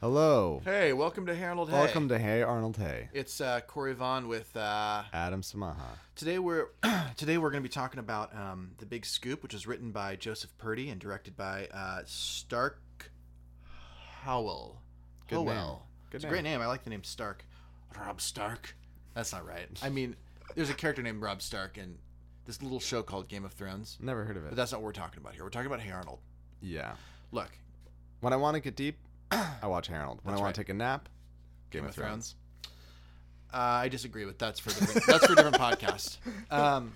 Hello. Hey, welcome to Harold Hay. Welcome to Hey Arnold Hey. It's uh, Corey Vaughn with. Uh, Adam Samaha. today we're today we're going to be talking about um, the Big Scoop, which was written by Joseph Purdy and directed by uh, Stark Howell. Good Howell. name. Good it's a great name. I like the name Stark. Rob Stark. That's not right. I mean, there's a character named Rob Stark in this little show called Game of Thrones, Never heard of it. but that's not what we're talking about here. We're talking about Hey Arnold. Yeah. Look, When I want to get deep, I watch Harold. When That's I want right. to take a nap, Game, Game of of Thrones. Uh, I disagree with that's for different, that's for a different podcast. Um,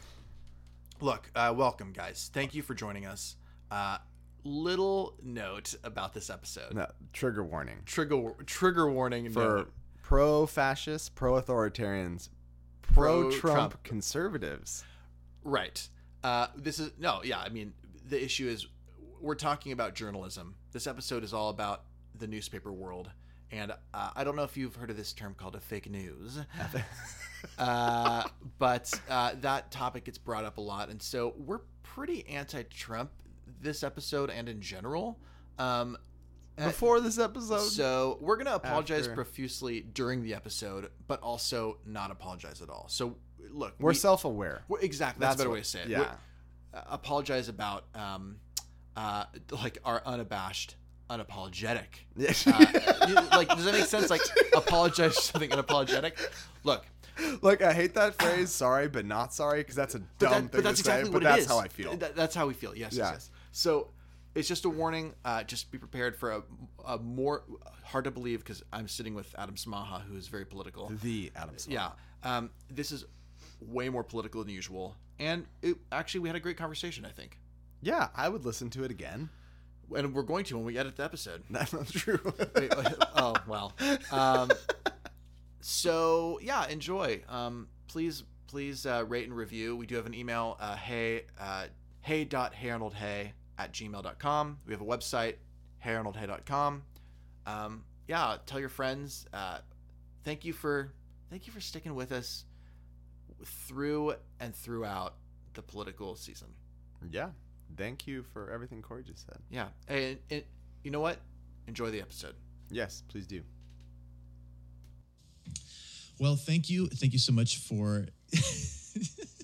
look, uh, welcome guys. Thank you for joining us. Uh, little note about this episode. No, trigger warning. Trigger trigger warning For note. pro fascists, pro authoritarians, pro Trump Pro-Trump. conservatives. Right. Uh, this is no. Yeah. I mean, the issue is we're talking about journalism. This episode is all about the newspaper world. And uh, I don't know if you've heard of this term called a fake news. uh, but uh, that topic gets brought up a lot, and so we're pretty anti-Trump this episode and in general. Um, uh, Before this episode, so we're gonna apologize After. profusely during the episode, but also not apologize at all. So look, we're we- self-aware. exactly that's, a better what- way to say it. Yeah. Uh, apologize about um, uh, like our unabashed, unapologetic uh, like does that make sense like apologize for something unapologetic look Look, I hate that phrase. Sorry, but not sorry, because that's a but, dumb that- thing but that's to say. exactly but what that's it is how I feel. That- that's how we feel yes, Yeah. yes yes so it's just a warning uh, just be prepared for a, a more hard to believe because i'm sitting with adam smaha who is very political the Adam. Smaha. yeah um, this is way more political than usual and it, actually we had a great conversation i think Yeah, I would listen to it again. And we're going to when we edit the episode That's not true. Wait, oh well. Um, so yeah, enjoy. Um, please, please uh, rate and review. We do have an email. Uh, hey, uh, hey.heyarnoldhey at gmail.com. We have a website, heyarnoldhey.com. Um, yeah, tell your friends. Uh, thank you for thank you for sticking with us through and throughout the political season. yeah. Thank you for everything Corey just said. Yeah, and, and you know what? Enjoy the episode. Yes, please do. Well, thank you. Thank you so much for.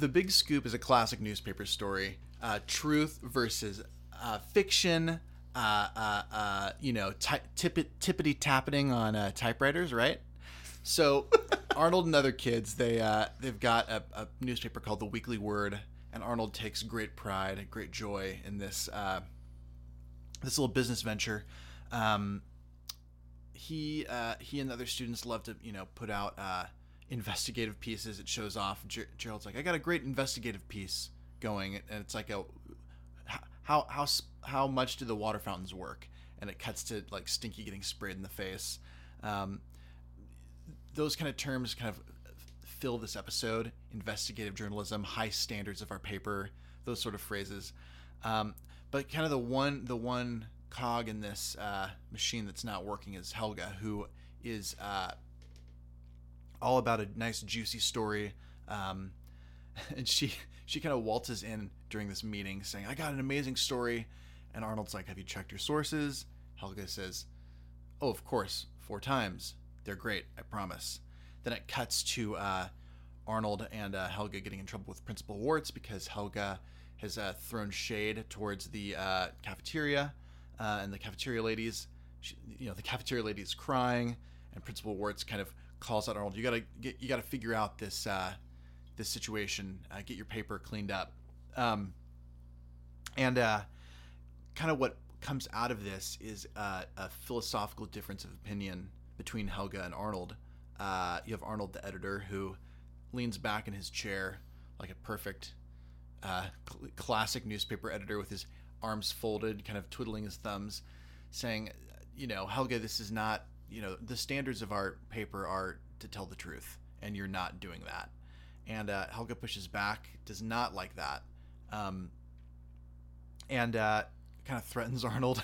The Big Scoop is a classic newspaper story. Uh, truth versus uh, fiction. Uh, uh, uh, you know, ty- tippit, tippity tapping on uh, typewriters, right? So Arnold and other kids, they uh, they've got a, a newspaper called the Weekly Word, and Arnold takes great pride, great joy in this uh, this little business venture. Um, he uh, he and the other students love to you know put out uh, investigative pieces. It shows off. Ger- Gerald's like, I got a great investigative piece going, and it's like a how how how much do the water fountains work? And it cuts to like Stinky getting sprayed in the face. Um, those kind of terms kind of fill this episode. Investigative journalism, high standards of our paper, those sort of phrases. Um, but kind of the one the one cog in this uh, machine that's not working is Helga, who is uh, all about a nice juicy story. Um, and she she kind of waltzes in during this meeting saying, "I got an amazing story." And Arnold's like, "Have you checked your sources?" Helga says, "Oh, of course, four times. They're great, I promise." Then it cuts to uh, Arnold and uh, Helga getting in trouble with Principal Wartz because Helga has uh, thrown shade towards the uh, cafeteria, uh, and the cafeteria ladies, she, you know, the cafeteria lady is crying, and Principal Wartz kind of calls out Arnold, "You gotta get, you gotta figure out this uh, this situation. Uh, get your paper cleaned up." Um, and uh, kind of what comes out of this is uh, a philosophical difference of opinion between Helga and Arnold. Uh, you have Arnold, the editor, who leans back in his chair like a perfect uh, cl- classic newspaper editor with his arms folded, kind of twiddling his thumbs, saying, you know, Helga, this is not, you know, the standards of our paper are to tell the truth, and you're not doing that. And uh, Helga pushes back, does not like that. um, and uh, kind of threatens Arnold,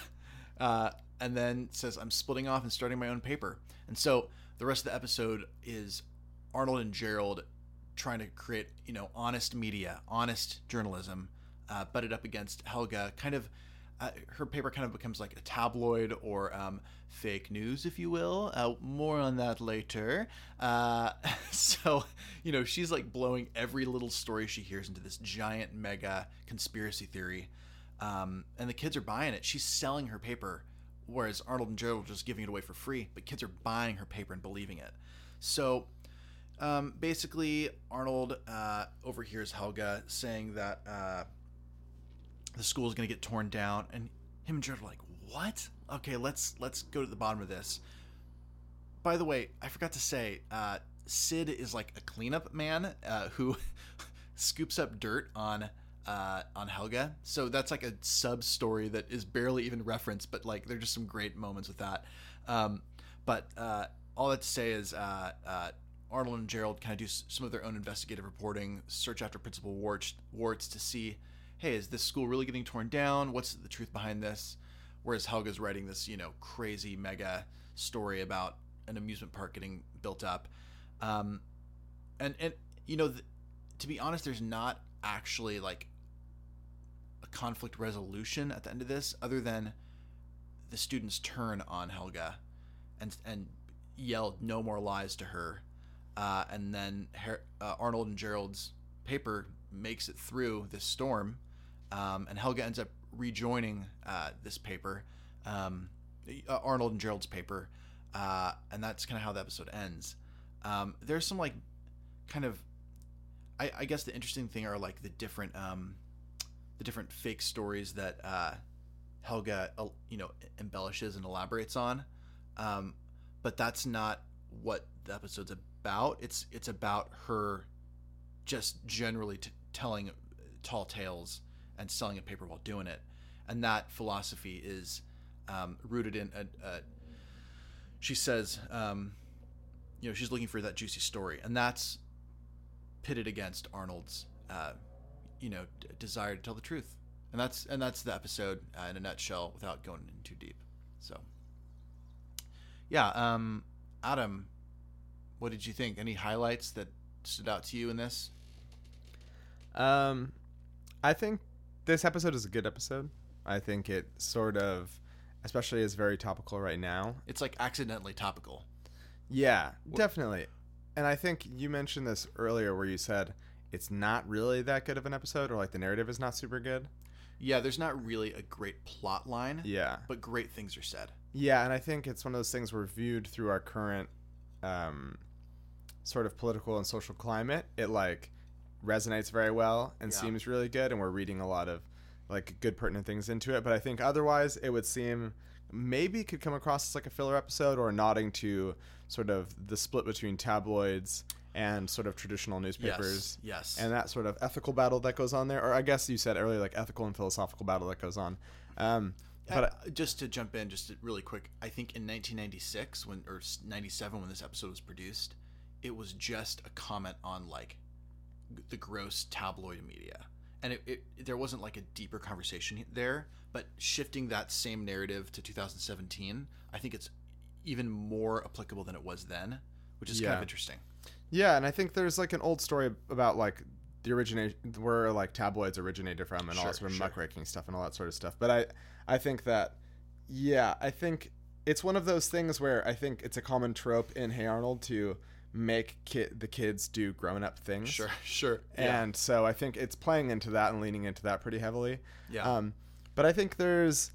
uh, and then says, "I'm splitting off and starting my own paper." And so the rest of the episode is Arnold and Gerald trying to create, you know, honest media, honest journalism, uh, butted up against Helga. Kind of, uh, her paper kind of becomes like a tabloid or um, fake news, if you will. Uh, more on that later. Uh, so, you know, she's like blowing every little story she hears into this giant mega conspiracy theory. Um, and the kids are buying it. She's selling her paper, whereas Arnold and Gerald are just giving it away for free. But kids are buying her paper and believing it. So um, basically, Arnold uh, overhears Helga saying that uh, the school is going to get torn down, and him and Gerald are like, "What? Okay, let's let's go to the bottom of this." By the way, I forgot to say, uh, Sid is like a cleanup man uh, who scoops up dirt on uh, on Helga. So that's like a sub story that is barely even referenced, but like there's just some great moments with that. Um, but uh, all that to say is uh, uh, Arnold and Gerald kind of do some of their own investigative reporting, search after Principal Wartz, Wartz to see, hey, is this school really getting torn down? What's the truth behind this? Whereas Helga's writing this, you know, crazy mega story about an amusement park getting built up. Um, and and you know, th- to be honest, there's not actually like a conflict resolution at the end of this, other than the students turn on Helga, and and yell no more lies to her, uh, and then Her- uh, Arnold and Gerald's paper makes it through this storm, um, and Helga ends up rejoining uh, this paper, um, uh, Arnold and Gerald's paper, uh, and that's kind of how the episode ends. Um, there's some like kind of I, I, guess the interesting thing are like the different um, the different fake stories that uh, Helga uh, you know embellishes and elaborates on, um, but that's not what the episode's about. It's it's about her just generally t- telling tall tales and selling a paper while doing it, and that philosophy is um, rooted in a, a she says um, you know she's looking for that juicy story, and that's pitted against Arnold's, uh, you know, d- desire to tell the truth, and that's and that's the episode uh, in a nutshell, without going in too deep. So, yeah, um, Adam, what did you think? Any highlights that stood out to you in this? Um, I think this episode is a good episode. I think it sort of, especially is very topical right now. It's like accidentally topical. Yeah, definitely. And I think you mentioned this earlier where you said it's not really that good of an episode or like the narrative is not super good. Yeah, there's not really a great plot line. Yeah. But great things are said. Yeah, and I think it's one of those things we're viewed through our current um, sort of political and social climate. It like resonates very well and Yeah. seems really good and we're reading a lot of like good pertinent things into it, but I think otherwise it would seem maybe could come across as like a filler episode or nodding to sort of the split between tabloids and sort of traditional newspapers Yes. Yes. and that sort of ethical battle that goes on there or i guess you said earlier like ethical and philosophical battle that goes on um, but Uh, just to jump in, just really quick, I think in 1996 when or 97 when this episode was produced, it was just a comment on like the gross tabloid media, and it, it there wasn't like a deeper conversation there. But shifting that same narrative to 2017, I think it's even more applicable than it was then, which is kind of interesting. Yeah, and I think there's like an old story about like the origination where like tabloids originated from and all Sure, sort of sure. muckraking stuff and all that sort of stuff. But I I think that yeah, I think it's one of those things where I think it's a common trope in Hey Arnold to make kid the kids do grown up things. Sure, sure. And so I think it's playing into that and leaning into that pretty heavily. Yeah. Um, but I think there's,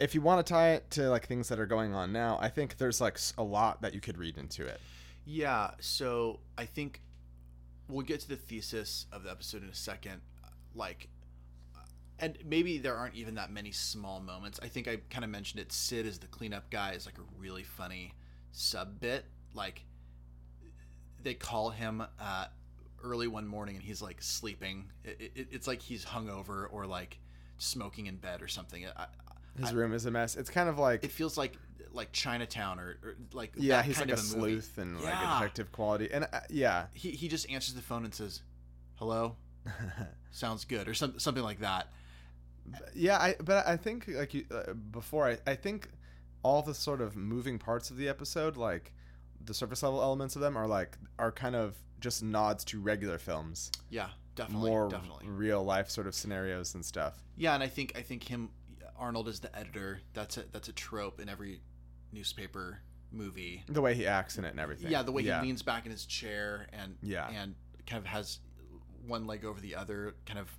if you want to tie it to like things that are going on now, I think there's like a lot that you could read into it. Yeah, so I think we'll get to the thesis of the episode in a second. Like, and maybe there aren't even that many small moments. I think I kind of mentioned it. Sid is the cleanup guy is like a really funny sub bit. Like, they call him uh, early one morning and he's like sleeping. It, it, it's like he's hungover or like smoking in bed or something. I, His room is a mess. It's kind of like it feels like like Chinatown or, or like yeah, he's kind like a movie. sleuth and like Yeah. a detective quality. And uh, yeah, he, he just answers the phone and says, "Hello," sounds good or some, something like that yeah i but i think like you uh, before I, I think all the sort of moving parts of the episode like the surface level elements of them are like are kind of just nods to regular films. Yeah definitely more definitely. real life sort of scenarios and stuff. Yeah and i think i think him arnold is the editor. That's a that's a trope in every newspaper movie. The way he acts in it and everything. Yeah the way yeah. he leans back in his chair and Yeah. and kind of has one leg over the other kind of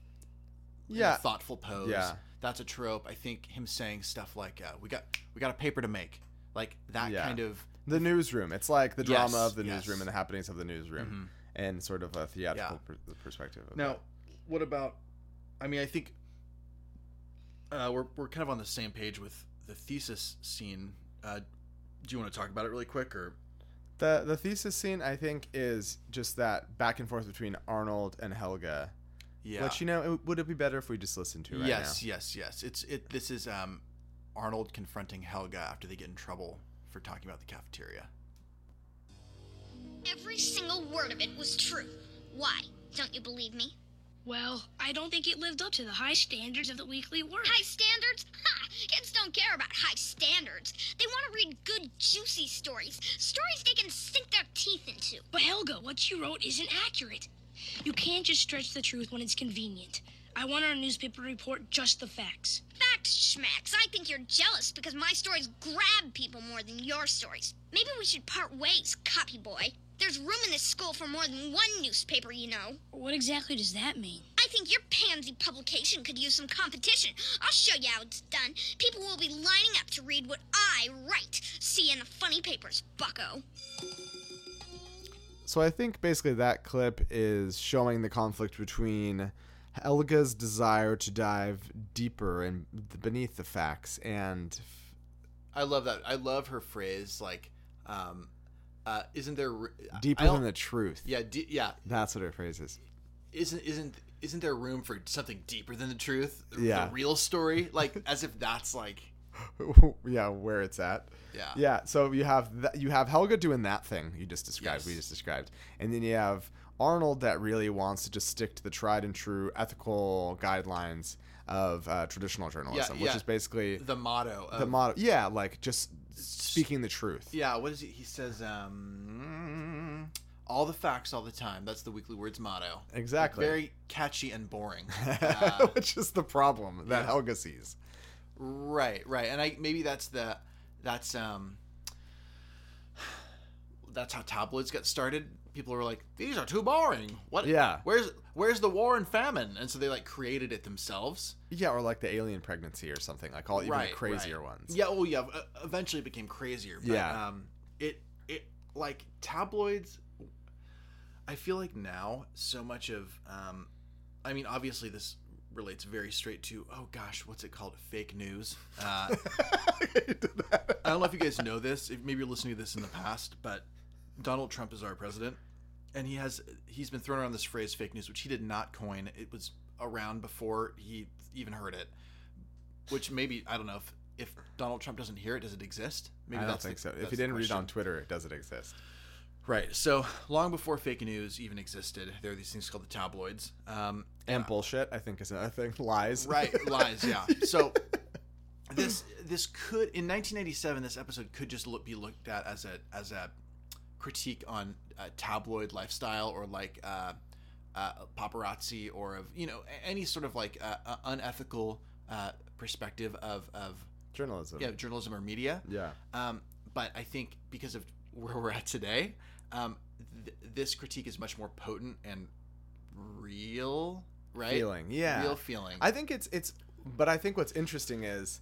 yeah. thoughtful pose. Yeah. that's a trope. I think him saying stuff like uh, we got we got a paper to make like that Yeah. kind of the newsroom it's like the drama Yes, of the yes. newsroom and the happenings of the newsroom and sort of a theatrical per- perspective of Now, that. what about? I mean, I think uh, we're we're kind of on the same page with the thesis scene. Uh, do you want to talk about it really quick, or the the thesis scene i think is just that back and forth between arnold and helga yeah? which you know it, would it be better if we just listened to right yes, yes, yes. It's it. This is um, Arnold confronting Helga after they get in trouble for talking about the cafeteria. Every single word of it was true. Why? Don't you believe me? Well, I don't think it lived up to the high standards of the Weekly Word. High standards? Ha! Kids don't care about high standards. They want to read good, juicy stories. Stories they can sink their teeth into. But Helga, what you wrote isn't accurate. You can't just stretch the truth when it's convenient. I want our newspaper to report just the facts. Facts, schmacks. I think you're jealous because my stories grab people more than your stories. Maybe we should part ways, copy boy. There's room in this school for more than one newspaper, you know. What exactly does that mean? I think your pansy publication could use some competition. I'll show you how it's done. People will be lining up to read what I write. See you in the funny papers, bucko. So I think basically that clip is showing the conflict between Helga's desire to dive deeper and beneath the facts and I love that. I love her phrase like, um, uh, "Isn't there deeper than the truth. Yeah, d- yeah. That's what her phrase is. Isn't isn't isn't there room for something deeper than the truth? Yeah. the real story. Like as if that's like, yeah, where it's at. yeah, Yeah, so you have that, you have Helga doing that thing you just described, we just described, and then you have Arnold that really wants to just stick to the tried and true ethical guidelines of uh, traditional journalism, which yeah. is basically The motto. Of, the motto. Yeah, like just speaking the truth. Yeah, what is he? He says, um, all the facts all the time. That's the Weekly Words motto. Exactly. Very catchy and boring. Uh, which is the problem that yeah. Helga sees. right, right. And I maybe that's the that's um that's how tabloids got started. People were like, these are too boring. What? Yeah. Where's where's the war and famine? And so they like created it themselves. Yeah, or like the alien pregnancy or something. Like all even right, crazier right. ones. Yeah, Oh, yeah. Eventually, it became crazier. But, Yeah. Um, it it like tabloids. I feel like now so much of, um, I mean, obviously this relates very straight to oh gosh, what's it called? Fake news. Uh, I don't know if you guys know this. If maybe you're listening to this in the past, but Donald Trump is our president, and he has he's been throwing around this phrase "fake news," which he did not coin. It was around before he even heard it. Which maybe I don't know if if Donald Trump doesn't hear it, does it exist? Maybe I don't that's the- think so. If you didn't read it on. Twitter, does it exist? right? So long before fake news even existed, there are these things called the tabloids. Um, And bullshit, I think, is another thing. Lies. right lies yeah so this this could in 1987 this episode could just look, be looked at as a as a critique on uh, tabloid lifestyle or like uh, uh, paparazzi or of you know any sort of like uh, uh, unethical uh, perspective of of Journalism. yeah journalism or media Yeah. um, but I think because of where we're at today, um, th- this critique is much more potent and real, right? Feeling. Yeah. real feeling. I think it's it's but I think what's interesting is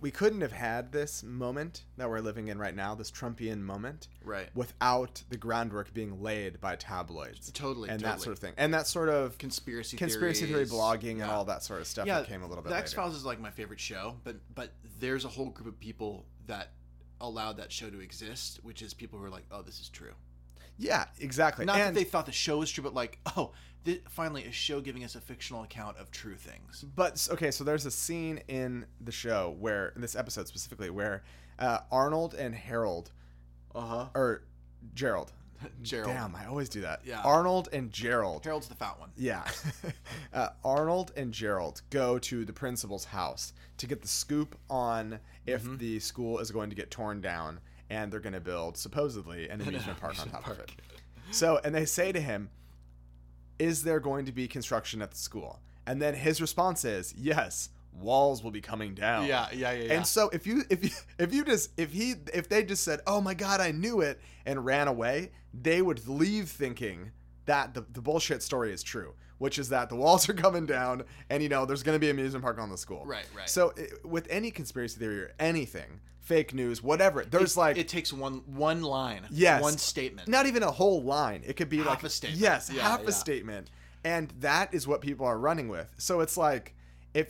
we couldn't have had this moment that we're living in right now, this Trumpian moment, right. without the groundwork being laid by tabloids. Totally, And that sort of thing. And that sort of Conspiracy conspiracy theory theories, blogging and all that sort of stuff yeah, that came a little bit The. X Files is like my favorite show, but but there's a whole group of people that allowed that show to exist, which is people who are like, oh, this is true. Yeah, exactly. Not and, that they thought the show was true, but like, oh, th- finally a show giving us a fictional account of true things. But okay, so there's a scene in the show where in this episode specifically where uh, Arnold and Harold Uh huh. or Gerald, Gerald. Damn, I always do that. Yeah. Arnold and Gerald. Harold's the fat one. Yeah. uh, Arnold and Gerald go to the principal's house to get the scoop on if Mm-hmm. the school is going to get torn down and they're going to build, supposedly, an amusement park on top of it. So, and they say to him, Is there going to be construction at the school? And then his response is, Yes, walls will be coming down. Yeah, yeah, yeah, yeah. And so if you if you if you just if he if they just said, "Oh my god, I knew it," and ran away, they would leave thinking that the, the bullshit story is true, which is that the walls are coming down and you know there's going to be an amusement park on the school. Right, right. So i with any conspiracy theory or anything, fake news, whatever, there's It- like it takes one one line. Yes. One statement. not even a whole line. It could be Half like a statement. Yes, Yeah, half yeah. a statement. And that is what people are running with. So it's like if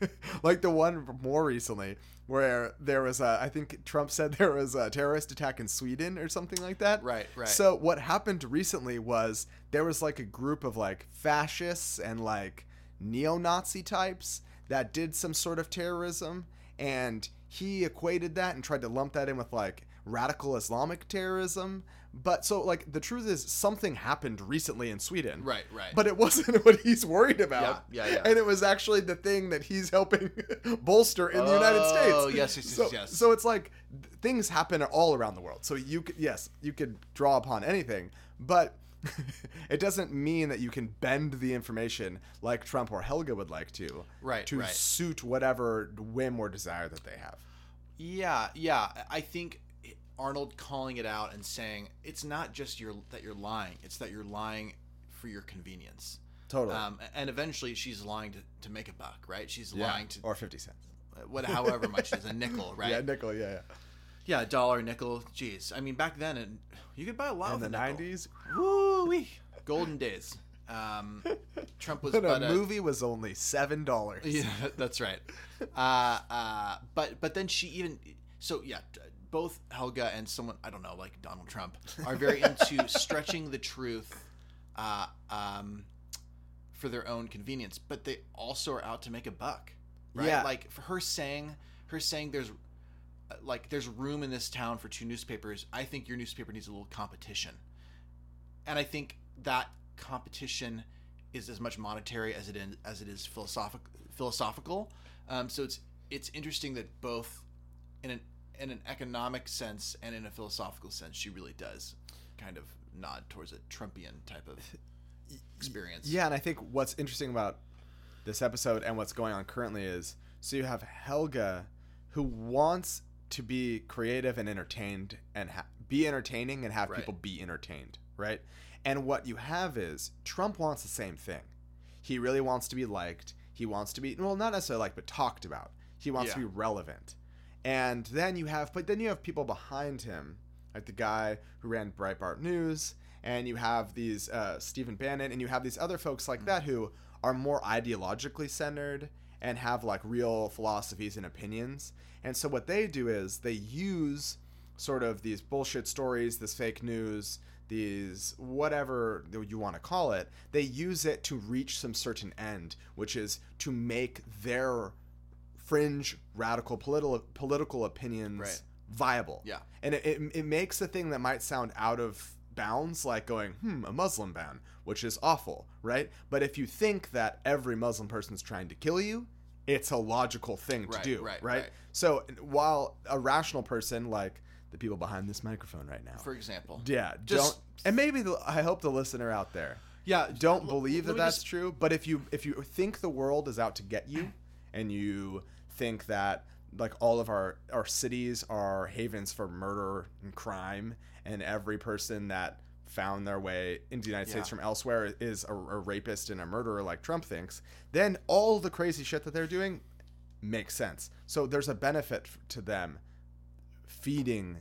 like the one more recently where there was a I think Trump said there was a terrorist attack in Sweden or something like that. Right, right. So what happened recently was there was like a group of like fascists and like neo-Nazi types that did some sort of terrorism and he equated that and tried to lump that in with like radical Islamic terrorism. But so like the truth is something happened recently in Sweden. Right, right. But it wasn't what he's worried about. Yeah, yeah, yeah. And it was actually the thing that he's helping bolster in the United oh, States. Oh, yes, yes, yes, so, yes. So it's like things happen all around the world. So you could yes, you could draw upon anything, but it doesn't mean that you can bend the information like Trump or Helga would like to, Right, to right. suit whatever whim or desire that they have. Yeah, yeah. I think Arnold calling it out and saying it's not just your that you're lying; it's that you're lying for your convenience. Totally. Um, and eventually, she's lying to, to make a buck, right? She's yeah. lying to or fifty cents. what, however much is a nickel, right? Yeah, nickel. Yeah, yeah. Yeah, dollar, nickel. Jeez, I mean, back then, and you could buy a lot In the nineties, Woo golden days. Um, Trump was when but, a movie was only seven dollars. Yeah, that's right. Uh, uh, but but then she even so yeah. Both Helga and someone I don't know, like Donald Trump, are very into stretching the truth, uh, um, for their own convenience. But they also are out to make a buck, right? Yeah. Like for her saying, her saying there's uh, like there's room in this town for two newspapers. I think your newspaper needs a little competition, and I think that competition is as much monetary as it is as it is philosophic, philosophical. Um, so it's it's interesting that both in an in an economic sense and in a philosophical sense, she really does kind of nod towards a Trumpian type of experience. Yeah, and I think what's interesting about this episode and what's going on currently is so you have Helga who wants to be creative and entertained and ha- be entertaining and have Right. people be entertained, right? And what you have is Trump wants the same thing. He really wants to be liked. He wants to be well, not necessarily liked, but talked about. He wants to be relevant. And then you have, but then you have people behind him, like the guy who ran Breitbart News, and you have these uh, Stephen Bannon, and you have these other folks like that who are more ideologically centered and have like real philosophies and opinions. And so what they do is they use sort of these bullshit stories, this fake news, these whatever you want to call it, they use it to reach some certain end, which is to make their fringe radical political political opinions Right. viable. Yeah. And it, it, it makes a thing that might sound out of bounds, like going, hmm, a Muslim ban, which is awful, right? But if you think that every Muslim person is trying to kill you, it's a logical thing to Right, do, right, right? right. So while a rational person like the people behind this microphone right now, For example. yeah, Just- don't, and maybe the, I hope the listener out there Yeah. don't l- believe that that's just- true. But if you if you think the world is out to get you, and you think that like all of our our cities are havens for murder and crime, and every person that found their way into the United States from elsewhere is a, a rapist and a murderer like Trump thinks, then all the crazy shit that they're doing makes sense. So there's a benefit to them feeding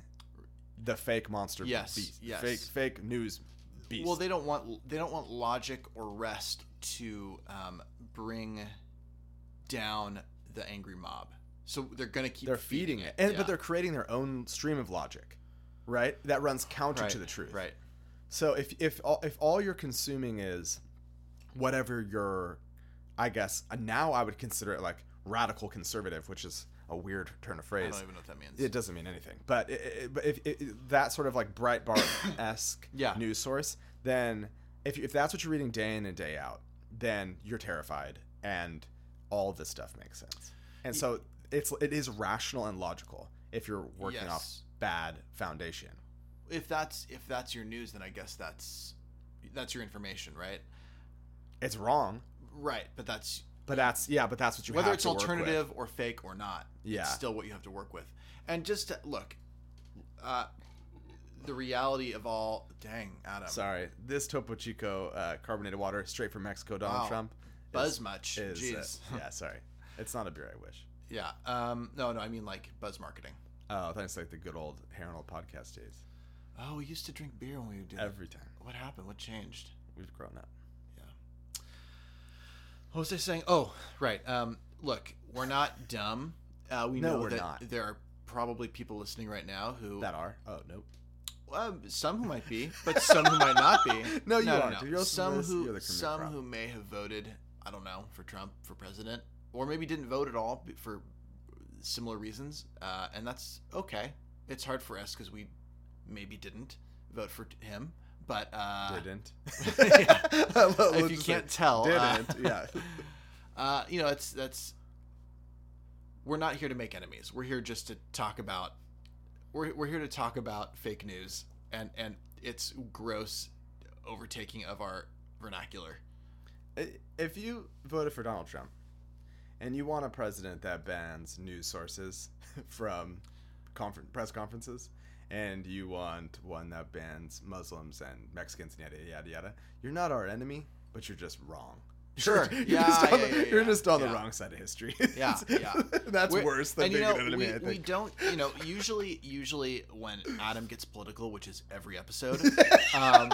the fake monster Yes, beast, yes. fake fake news beast. Well, they don't want they don't want logic or rest to um, bring down the angry mob. So they're gonna keep they're feeding it, and yeah. but they're creating their own stream of logic, right? That runs counter right, to the truth. Right. So if if all, if all you're consuming is whatever your, I guess now I would consider it like radical conservative, which is a weird turn of phrase. I don't even know what that means. It doesn't mean anything. But it, it, but if it, that sort of like Breitbart esque Yeah. news source, then if if that's what you're reading day in and day out, then you're terrified, and all this stuff makes sense. And so it's it is rational and logical if you're working off bad foundation. if that's if that's your news, then I guess that's that's your information, right? It's wrong, Right, but that's but that's yeah, but that's what you whether have it's to work with. alternative or fake or not. Yeah. it's still what you have to work with. And just to, look, uh, the reality of all. Dang, Adam. Sorry, this Topo Chico uh, carbonated water straight from Mexico, Donald Wow. Trump. Buzz is- much. Is, uh, yeah, sorry, it's not a beer. I wish. yeah. Um. No, no. I mean like buzz marketing. Oh, thanks, like the good old Harold podcast days. Oh, we used to drink beer when we would do that. Every time What happened? What changed? we've grown up. What was I saying? Oh, right. Um, look, we're not dumb. Uh, we No, know we're that not. there are probably people listening right now who, That are. Oh nope. well, some who might be, but some who might not be. No, you aren't. You're some the- who, you're the cream of the some crop. who may have voted. I don't know for Trump for president, or maybe didn't vote at all b- for similar reasons, uh, and that's okay. It's hard for us because we maybe didn't vote for t- him, but uh, Didn't. yeah. If you can't tell, uh, didn't. yeah. uh, you know, it's that's. We're not here to make enemies. We're here just to talk about. We're, we're here to talk about fake news and and its gross overtaking of our vernacular. If you voted for Donald Trump, and you want a president that bans news sources from confer- press conferences, and you want one that bans Muslims and Mexicans and yada yada yada, you're not our enemy, but you're just wrong. Sure. You're Yeah, just yeah, the, yeah, you're just on the wrong side of history. Yeah, yeah. That's We're- worse than and you being know, an enemy. we, I think. we don't, you know, usually, usually when Adam gets political, which is every episode, um,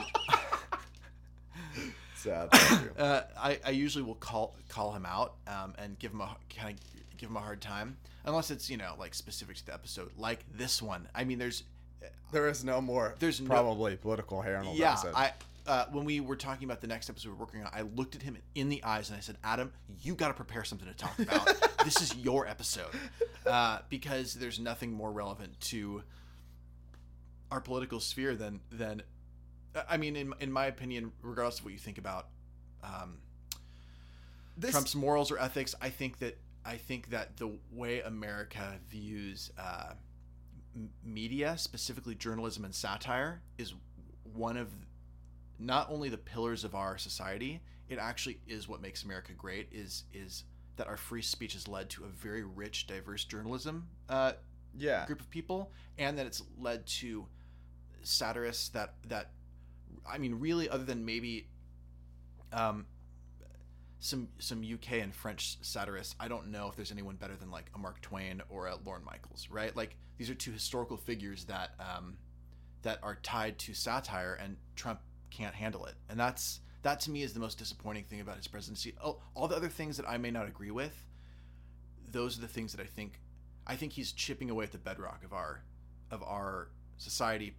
Sad. Uh, I, I usually will call call him out um, and give him a kind of give him a hard time, unless it's you know like specific to the episode, like this one. I mean, there's There is no more. There's no- probably political hair on yeah, episode. I uh, when we were talking about the next episode we're working on, I looked at him in the eyes and I said, Adam, you got to prepare something to talk about. this is your episode uh, because there's nothing more relevant to our political sphere than than I mean, in in my opinion, regardless of what you think about um, This- Trump's morals or ethics, I think that I think that the way America views uh, media, specifically journalism and satire, is one of not only the pillars of our society. It actually is what makes America great. Is is that our free speech has led to a very rich, diverse journalism uh, yeah. group of people, and that it's led to satirists that that I mean, really, other than maybe um, some some UK and French satirists, I don't know if there's anyone better than like a Mark Twain or a Lorne Michaels, right? Like these are two historical figures that um, that are tied to satire, and Trump can't handle it, and that's that to me is the most disappointing thing about his presidency. Oh, all the other things that I may not agree with, those are the things that I think I think he's chipping away at the bedrock of our of our society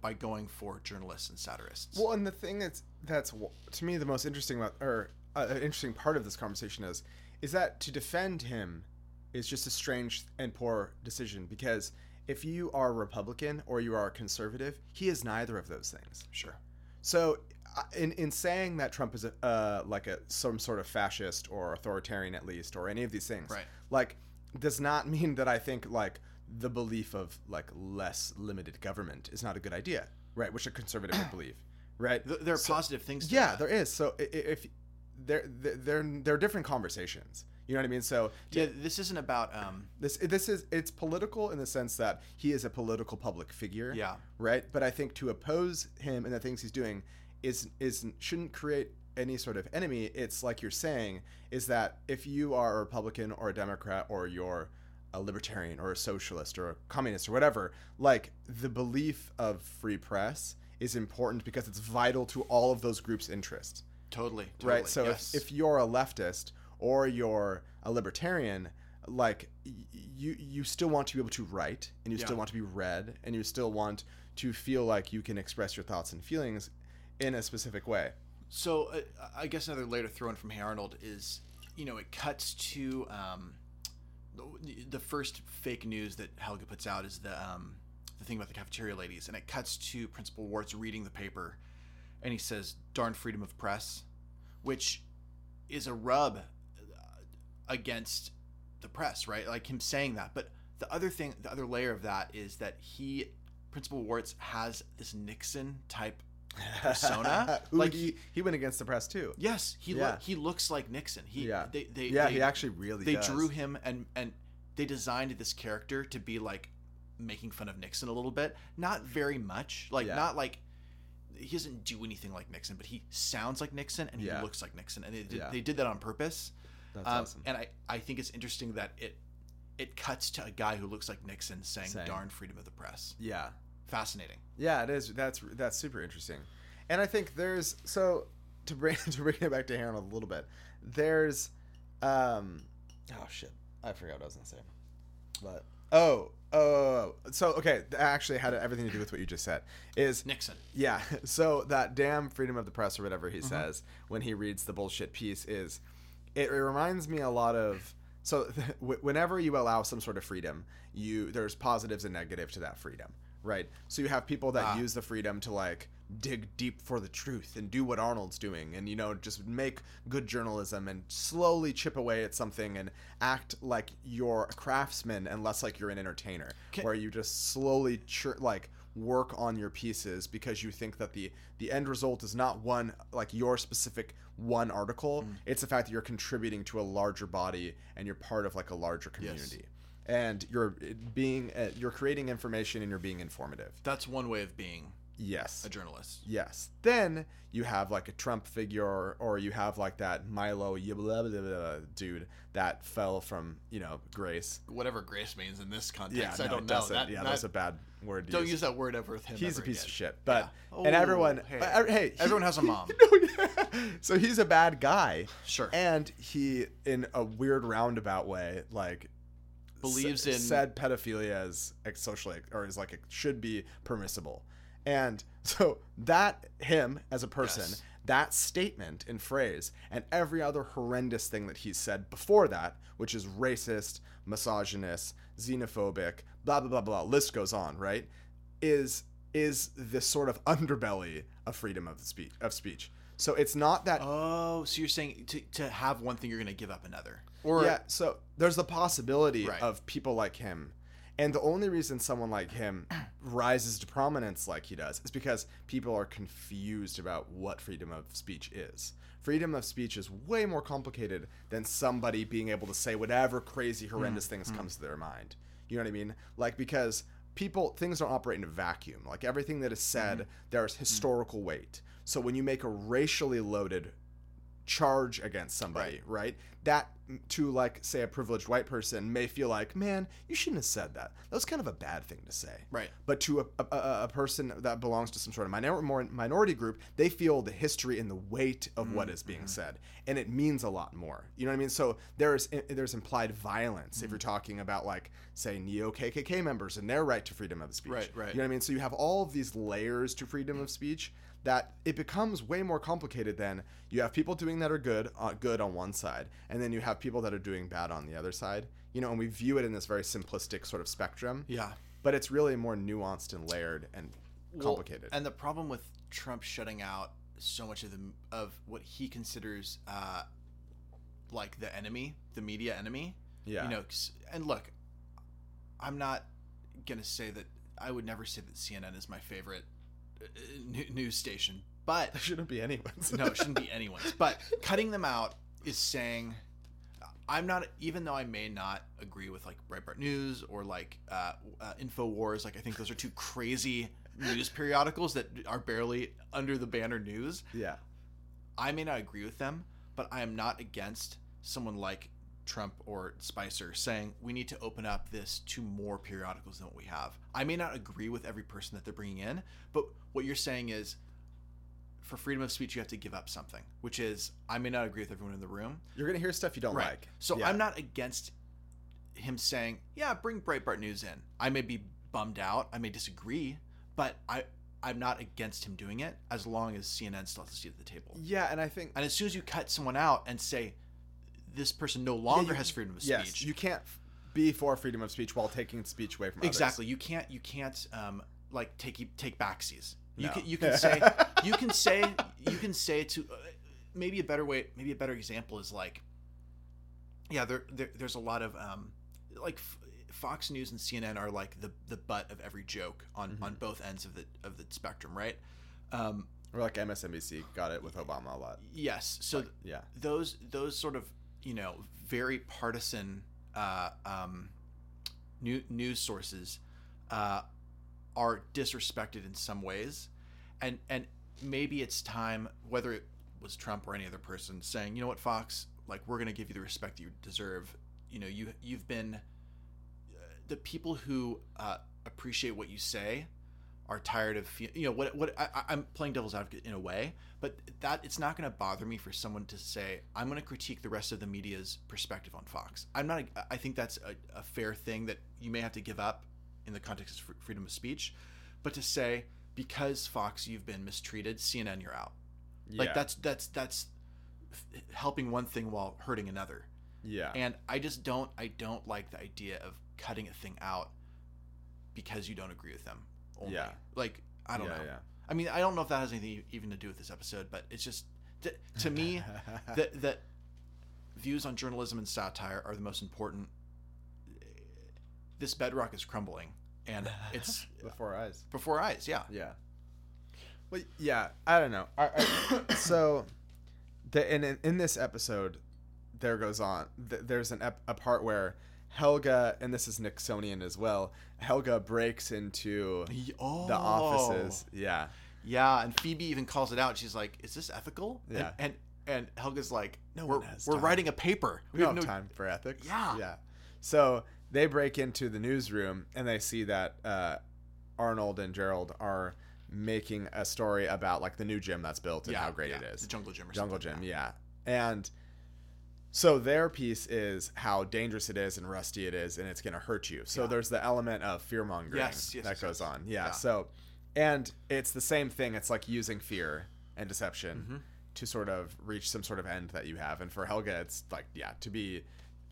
by going for journalists and satirists. Well, and the thing that's that's to me the most interesting about, or uh, an interesting part of this conversation is, is that to defend him is just a strange and poor decision because if you are a Republican or you are a conservative, he is neither of those things. sure. So, uh, in in saying that Trump is a uh, like a some sort of fascist or authoritarian at least, or any of these things, Right. like does not mean that I think like the belief of like less limited government is not a good idea, right? Which a conservative would believe, right? Th- there are So- positive things. To yeah, that. there is. So if there there there are different conversations, you know what I mean? So Yeah, this isn't about. Um, this this is it's political in the sense that he is a political public figure. Yeah. Right. But I think to oppose him and the things he's doing is is shouldn't create any sort of enemy. It's like you're saying is that if you are a Republican or a Democrat or you're a libertarian or a socialist or a communist or whatever, like the belief of free press is important because it's vital to all of those groups' interests totally, totally. right so yes. if, if you're a leftist or you're a libertarian like y- you you still want to be able to write and you Yeah. still want to be read and you still want to feel like you can express your thoughts and feelings in a specific way So uh, I guess another layer to throw in from Hey Arnold is, you know, it cuts to um, the- the first fake news that Helga puts out is the um, the thing about the cafeteria ladies, and it cuts to Principal Wartz reading the paper, and he says, "Darn freedom of press," which is a rub uh, against the press, right? Like him saying that. But the other thing, the other layer of that is that he, Principal Wartz, has this Nixon type persona. Like he, he went against the press too. Yes, he Yeah. look he looks like Nixon. He Yeah. they, they yeah, they, he actually really they does. drew him and and they designed this character to be like making fun of Nixon a little bit. Not very much. Like Yeah. not like he doesn't do anything like Nixon, but he sounds like Nixon and Yeah. he looks like Nixon, and they did, Yeah. they did that on purpose. That's Um, awesome. And I I think it's interesting that it it cuts to a guy who looks like Nixon saying. "Darn freedom of the press." Yeah. Fascinating. Yeah, it is. That's that's super interesting, and I think there's so to bring to bring it back to Heron a little bit. There's, um, oh shit, I forgot what I was gonna say, but oh oh, so okay, that actually had everything to do with what you just said. Is Nixon. yeah, so that damn freedom of the press or whatever he says when he reads the bullshit piece is, it, reminds me a lot of so wh- whenever you allow some sort of freedom, you there's positives and negative to that freedom, right? So you have people that Ah. use the freedom to like dig deep for the truth and do what Arnold's doing and you know just make good journalism and slowly chip away at something and act like you're a craftsman and less like you're an entertainer. Can- where you just slowly chur- like work on your pieces because you think that the the end result is not one like your specific one article. It's the fact that you're contributing to a larger body and you're part of like a larger community. Yes and you're being uh, you're creating information and you're being informative. That's one way of being yes a journalist. Yes. Then you have like a Trump figure, or you have like that Milo blah, blah, blah, dude that fell from you know grace. Whatever grace means in this context, Yeah, I no, don't know. That, yeah, that- that's a bad word. Don't use. use that word ever with him. He's a piece again. of shit. But Yeah. and everyone, Oh, hey. uh, hey, he- Everyone has a mom. so he's a bad guy. Sure. And he, in a weird roundabout way, like Believes s- in- said pedophilia is socially or is like it should be permissible. And so that him as a person, Yes. that statement and phrase, and every other horrendous thing that he's said before that, which is racist, misogynist, xenophobic, blah blah blah blah, list goes on, right? Is is this sort of underbelly of freedom of the speech of speech. So it's not that Oh, so you're saying to, to have one thing, you're going to give up another, or yeah, so there's the possibility Right. of people like him. And the only reason someone like him rises to prominence like he does is because people are confused about what freedom of speech is. Freedom of speech is way more complicated than somebody being able to say whatever crazy, hmm. horrendous things hmm. comes to their mind. You know what I mean? Like, because people, things don't operate in a vacuum. Like, everything that is said, mm-hmm. there's hmm. historical weight. So when you make a racially loaded charge against somebody, right. That mm, to like say a privileged white person may feel like, man, you shouldn't have said that. That was kind of a bad thing to say. Right. But to a, a, a- person that belongs to some sort of minor, minority group, they feel the history and the weight of what is being mm-hmm. said, and it means a lot more. You know what I mean? So there's there's implied violence if you're mm-hmm. talking about like say neo KKK members and their right to freedom of speech. Right, right. You know what I mean? So you have all of these layers to freedom of speech that it becomes way more complicated than you have people doing that are good uh, good on one side and then you have people that are doing bad on the other side. You know and we view it in this very simplistic sort of spectrum. Yeah, but it's really more nuanced and layered and Well, complicated. and the problem with Trump shutting out so much of the of what he considers uh, like the enemy, the media enemy. yeah. You know and look, I'm not gonna say that I would never say that CNN is my favorite news station, but there shouldn't be anyone's no, it shouldn't be anyone's. But cutting them out is saying I'm not, even though I may not agree with like Breitbart News or like uh, uh, Infowars. Like I think those are two crazy news periodicals that are barely under the banner news. yeah I may not agree with them, but I am not against someone like Trump or Spicer saying we need to open up this to more periodicals than what we have. I may not agree with every person that they're bringing in, but what you're saying is for freedom of speech, you have to give up something, which is I may not agree with everyone in the room. you're gonna hear stuff you don't like So Yeah. I'm not against him saying, yeah, bring Breitbart News in. I may be bummed out. I may disagree, but I, I'm not against him doing it as long as CNN still has a seat at the table. yeah and i think And as soon as you cut someone out and say this person no longer you- has freedom of yes speech, you can't be for freedom of speech while taking speech away from others. Exactly. You can't. You can't. Um, like take take backsies. You No. can. You can say. you can say. You can say to. Uh, maybe a better way. Maybe a better example is like. Yeah, there, there there's a lot of um, like F- Fox News and CNN are like the the butt of every joke on Mm-hmm. on both ends of the of the spectrum, right? Um, Or like MSNBC got it with Obama a lot. yes. So Yeah. those those sort of you know very partisan uh, um, new, news sources uh, are disrespected in some ways, and and maybe it's time whether it was Trump or any other person saying you know what Fox like we're gonna give you the respect that you deserve. You know you you've been uh, the people who uh, appreciate what you say are tired of you know what what I, I'm playing devil's advocate in a way, but that it's not going to bother me for someone to say I'm going to critique the rest of the media's perspective on Fox. I'm not. I think that's a, a fair thing that you may have to give up in the context of fr- freedom of speech, but to say because Fox you've been mistreated, CNN you're out. Like that's that's that's helping one thing while hurting another. Yeah. And I just don't I don't like the idea of cutting a thing out because you don't agree with them. Only. Yeah. Like I don't Yeah, know. yeah. I mean, I don't know if that has anything even to do with this episode, but it's just th- to me that that views on journalism and satire are the most important. This bedrock is crumbling, and it's before eyes. before eyes. Yeah. Yeah. Well, yeah. I don't know. I, I, so, the in, in in this episode, there goes on. Th- there's an ep- a part where Helga, and this is Nixonian as well. Helga breaks into Oh. the offices. Yeah. Yeah, and Phoebe even calls it out. She's like, "Is this ethical?" Yeah. And and, Helga's like, No we're, we're time. writing a paper. We don't have time for ethics. Yeah. Yeah. So they break into the newsroom and they see that uh, Arnold and Gerald are making a story about like the new gym that's built and Yeah, how great yeah, it is. the Jungle Gym or Jungle something, Gym, yeah. And so their piece is how dangerous it is and rusty it is and it's going to hurt you. So Yeah. there's the element of fear mongering Yes, yes, that yes, goes on. Yeah. Yeah. So, and it's the same thing. It's like using fear and deception Mm-hmm. to sort of reach some sort of end that you have. And for Helga, it's like, yeah, to be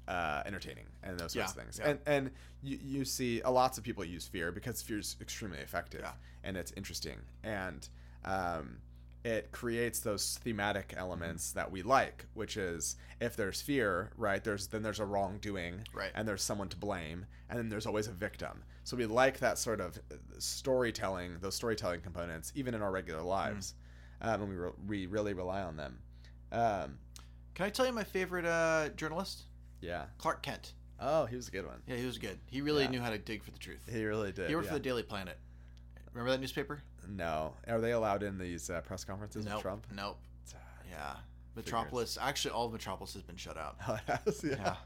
uh, entertaining and those sorts Yeah, of things. yeah. And and you, you see a lots of people use fear because fear is extremely effective and it's interesting and um, it creates those thematic elements that we like, which is if there's fear, right? There's then there's a wrongdoing, Right. And there's someone to blame, and then there's always a victim. So we like that sort of uh, storytelling, those storytelling components, even in our regular lives, um, and we re- we really rely on them. Um, Can I tell you my favorite uh, journalist? yeah. Clark Kent. Oh, he was a good one. Yeah, he was good. He really Yeah. knew how to dig for the truth. He really did. He worked yeah. for the Daily Planet. Remember that newspaper? No, are they allowed in these uh, press conferences Nope. with Trump? Nope. Yeah. Metropolis. Actually, all of Metropolis has been shut out. Oh, it has? yeah.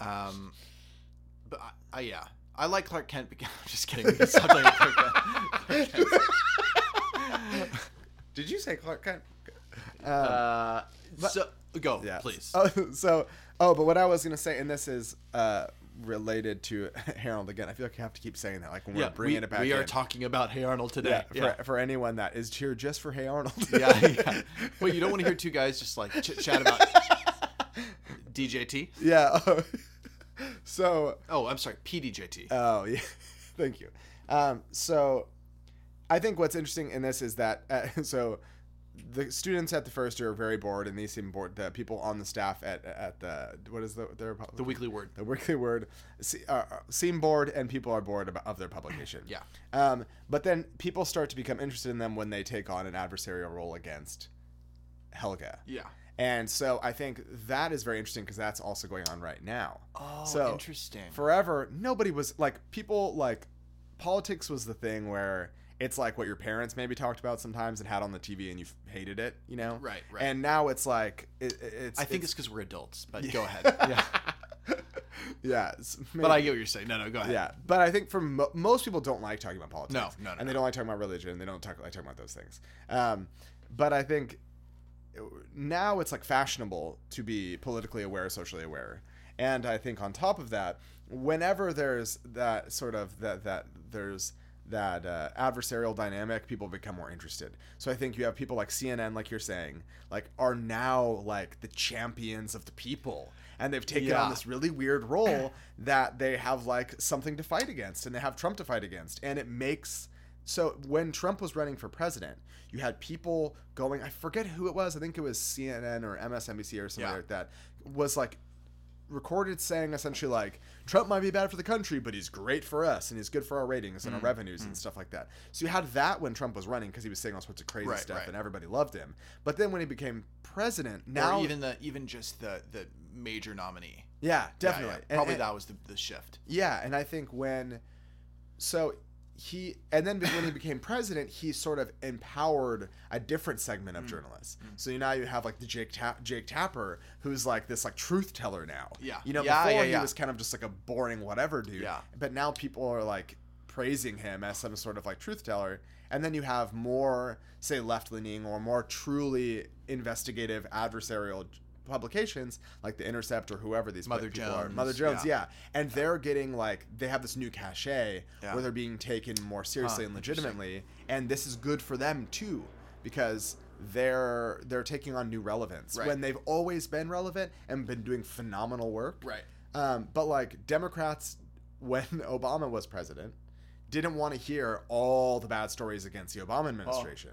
Yeah. Um, but I, I yeah, I like Clark Kent. Because, I'm just kidding. Stop Clark Kent. Clark Kent. Did you say Clark Kent? Um, Uh, so go, yeah. please. Oh, so, oh, but what I was gonna say, and this is uh, related to Harold again. I feel like I have to keep saying that, like when yeah, we're bringing we, it back. we are in. talking about Hey Arnold today. Yeah, Yeah, For, for anyone that is here just for Hey Arnold. yeah, yeah. Wait, you don't want to hear two guys just like chit chat about DJT? yeah. so, Oh, I'm sorry, PDJT. Oh yeah, thank you. Um, so, I think what's interesting in this is that uh, so the students at the first year are very bored, and they seem bored. The people on the staff at at the what is the their the Weekly Word. the weekly word se- uh, seem bored, and people are bored of their publication. Yeah. Um, but then people start to become interested in them when they take on an adversarial role against Helga. Yeah. And so I think that is very interesting because that's also going on right now. Oh, so interesting. Forever, nobody was like people like politics was the thing where it's like what your parents maybe talked about sometimes and had on the TV and you hated it, you know? Right, right. And now it's like it, it- it's. I think it's because we're adults, but go ahead. Yeah. yeah. it's But I get what you're saying. No, no, go ahead. Yeah, but I think for mo- most people don't like talking about politics. No, no, no, and they don't like talking about religion. They don't talk like talking about those things. Um, but I think now it's like fashionable to be politically aware, socially aware, and I think on top of that, whenever there's that sort of that that there's that uh, adversarial dynamic, people become more interested. So I think you have people like CNN, like you're saying, like are now like the champions of the people, and they've taken Yeah. on this really weird role that they have like something to fight against, and they have Trump to fight against, and it makes. So when Trump was running for president, you had people going. I forget who it was. I think it was CNN or MSNBC or something Yeah. like that. Was like recorded saying essentially like Trump might be bad for the country, but he's great for us and he's good for our ratings Mm, and our revenues and stuff like that. So you had that when Trump was running because he was saying all sorts of crazy Right, stuff right. and everybody loved him. But then when he became president, now or even the even just the the major nominee. yeah, Yeah, definitely, yeah. And- Probably and- that was the, the shift. Yeah, and I think when so he and then when he became president, he sort of empowered a different segment Mm. of journalists. So now you have like the Jake Ta- Jake Tapper, who's like this like truth teller now. Yeah. you know, Yeah, before yeah, he yeah. was kind of just like a boring whatever dude. Yeah. but now people are like praising him as some sort of like truth teller. And then you have more, say, left leaning or more truly investigative adversarial publications like the Intercept or whoever these Mother people are. Jones, Mother Jones, yeah. yeah. And they're getting like they have this new cachet Yeah. where they're being taken more seriously Huh, and legitimately, and this is good for them too because they're they're taking on new relevance Right. when they've always been relevant and been doing phenomenal work. Right. Um, but like Democrats, when Obama was president, didn't want to hear all the bad stories against the Obama administration.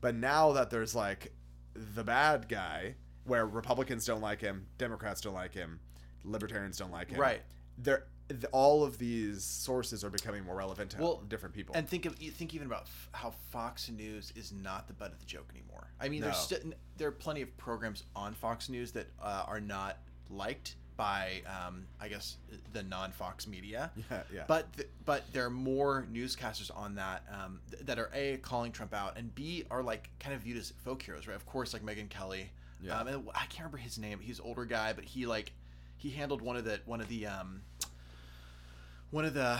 But now that there's like the bad guy, where Republicans don't like him, Democrats don't like him, Libertarians don't like him, Right. They're th- all of these sources are becoming more relevant to Well, different people. And think of think even about f- how Fox News is not the butt of the joke anymore. I mean, there's No. st- there are plenty of programs on Fox News that uh, are not liked by, um, I guess, the non-Fox media. Yeah, yeah. But th- but there are more newscasters on that um, th- that are a calling Trump out and b are like kind of viewed as folk heroes, right? Of course, like Megyn Kelly. Yeah. Um, and I can't remember his name. He's an older guy, but he like he handled one of the one of the um, one of the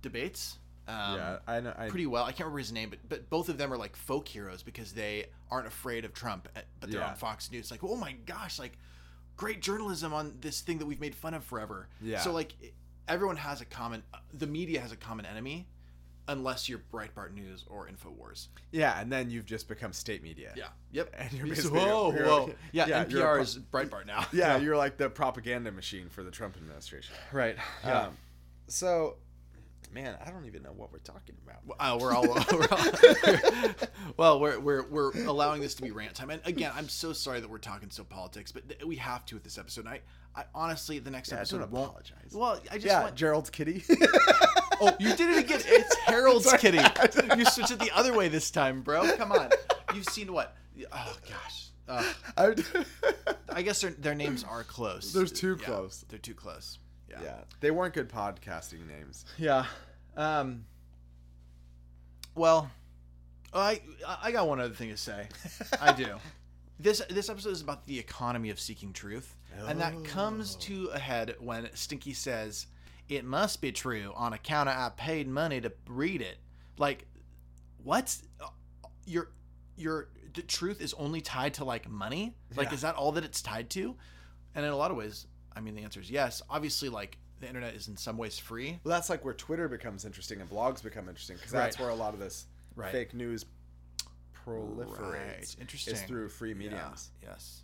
debates. Um, yeah, I know. I, pretty well. I can't remember his name, but but both of them are like folk heroes because they aren't afraid of Trump, eh, but they're Yeah. on Fox News. Like, oh my gosh, like great journalism on this thing that we've made fun of forever. Yeah. So like everyone has a common, the media has a common enemy, unless you're Breitbart News or Infowars. yeah, and then you've just become state media. Yeah. Yep. And you're basically- whoa, you're- whoa. Yeah. yeah, you're a NPR pro- is Breitbart now. Yeah, you're like the propaganda machine for the Trump administration. right. Um, so, man, I don't even know what we're talking about. Oh, we're all, we're all well. We're, we're we're allowing this to be rant time, and again, I'm so sorry that we're talking so politics, but th- we have to with this episode. And I, I honestly, the next Yeah, episode don't won't. apologize. Well, I just yeah, want. Gerald's kitty. Oh, you did it again. It's Harold's kitty. You switched it the other way this time, bro. Come on. You've seen what? Oh gosh. Ugh. I- I guess their their names are close. They're too Yeah, close. They're too close. Yeah. yeah, they weren't good podcasting names. Yeah. Um. Well, I I got one other thing to say. I do. This this episode is about the economy of seeking truth, and that comes to a head when Stinky says, "It must be true on account of I paid money to read it." Like, what's Your your the truth is only tied to like money? Like, Yeah. is that all that it's tied to? And in a lot of ways, I mean, the answer is yes. Obviously, like the internet is in some ways free. Well, that's like where Twitter becomes interesting and blogs become interesting because that's Right. where a lot of this Right. fake news proliferates. Right. Interesting. Is through free mediums. Yeah. Yes.